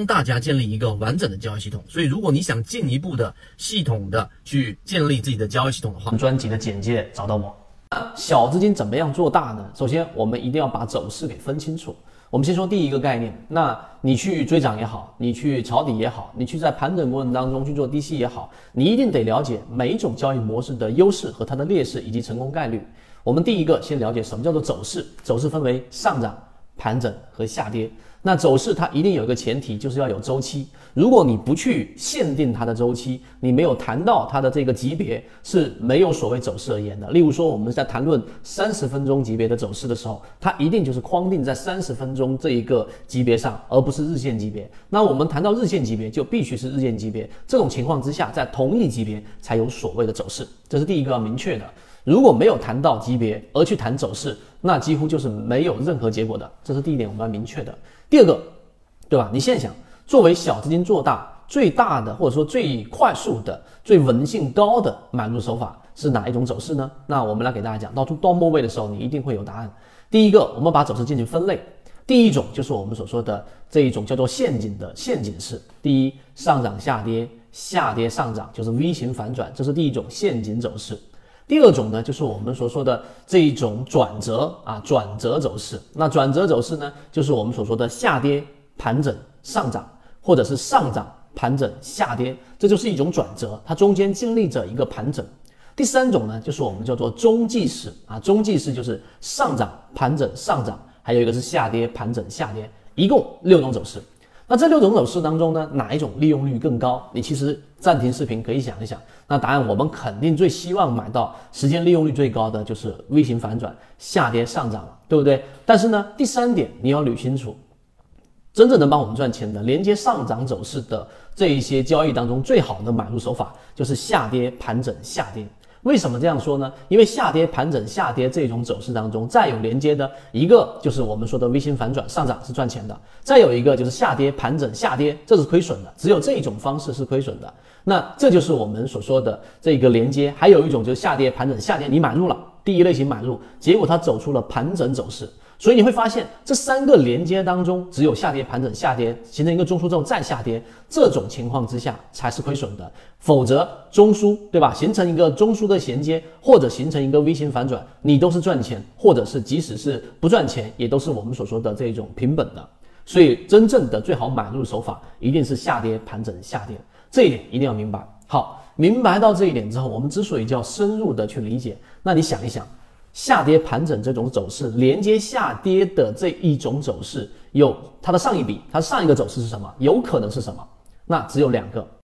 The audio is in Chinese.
帮大家建立一个完整的交易系统。所以，如果你想进一步的系统的去建立自己的交易系统的话，专辑的简介找到我。那小资金怎么样做大呢？首先，我们一定要把走势给分清楚。我们先说第一个概念，那你去追涨也好，你去抄底也好，你去在盘整过程当中去做低吸也好，你一定得了解每一种交易模式的优势和它的劣势以及成功概率。我们第一个先了解什么叫做走势，走势分为上涨、盘整和下跌。那走势它一定有一个前提，就是要有周期。如果你不去限定它的周期，你没有谈到它的这个级别，是没有所谓走势而言的。例如说，我们在谈论三十分钟级别的走势的时候，它一定就是框定在三十分钟这一个级别上，而不是日线级别。那我们谈到日线级别，就必须是日线级别。这种情况之下，在同一级别才有所谓的走势，这是第一个要明确的。如果没有谈到级别而去谈走势，那几乎就是没有任何结果的。这是第一点，我们要明确的。第二个，对吧？你现在想，作为小资金做大最大的或者说最快速的、最稳性高的买入手法是哪一种走势呢？那我们来给大家讲，到到末位的时候，你一定会有答案。第一个，我们把走势进行分类。第一种就是我们所说的这一种叫做陷阱的陷阱式。第一，上涨下跌，下跌上涨，就是 V 型反转，这是第一种陷阱走势。第二种呢，就是我们所说的这一种转折啊，转折走势。那转折走势呢，就是我们所说的下跌盘整上涨，或者是上涨盘整下跌，这就是一种转折，它中间经历着一个盘整。第三种呢，就是我们叫做中继式啊，中继式就是上涨盘整上涨，还有一个是下跌盘整下跌，一共六种走势。那这六种走势当中呢，哪一种利用率更高？你其实暂停视频可以想一想。那答案我们肯定最希望买到时间利用率最高的就是 V 型反转下跌上涨了，对不对？但是呢，第三点你要捋清楚，真正能帮我们赚钱的连接上涨走势的这一些交易当中，最好的买入手法就是下跌盘整下跌。为什么这样说呢？因为下跌盘整下跌这种走势当中，再有连接的一个就是我们说的微型反转上涨是赚钱的，再有一个就是下跌盘整下跌，这是亏损的。只有这种方式是亏损的。那这就是我们所说的这个连接。还有一种就是下跌盘整下跌，你买入了第一类型买入，结果它走出了盘整走势。所以你会发现，这三个连接当中，只有下跌盘整下跌形成一个中枢之后再下跌，这种情况之下才是亏损的。否则中枢对吧，形成一个中枢的衔接，或者形成一个 V 型反转，你都是赚钱，或者是即使是不赚钱，也都是我们所说的这种平本的。所以真正的最好买入手法一定是下跌盘整下跌，这一点一定要明白。好，明白到这一点之后，我们之所以叫深入的去理解，那你想一想。下跌盘整这种走势，连接下跌的这一种走势，有它的上一笔，它上一个走势是什么？有可能是什么？那只有两个。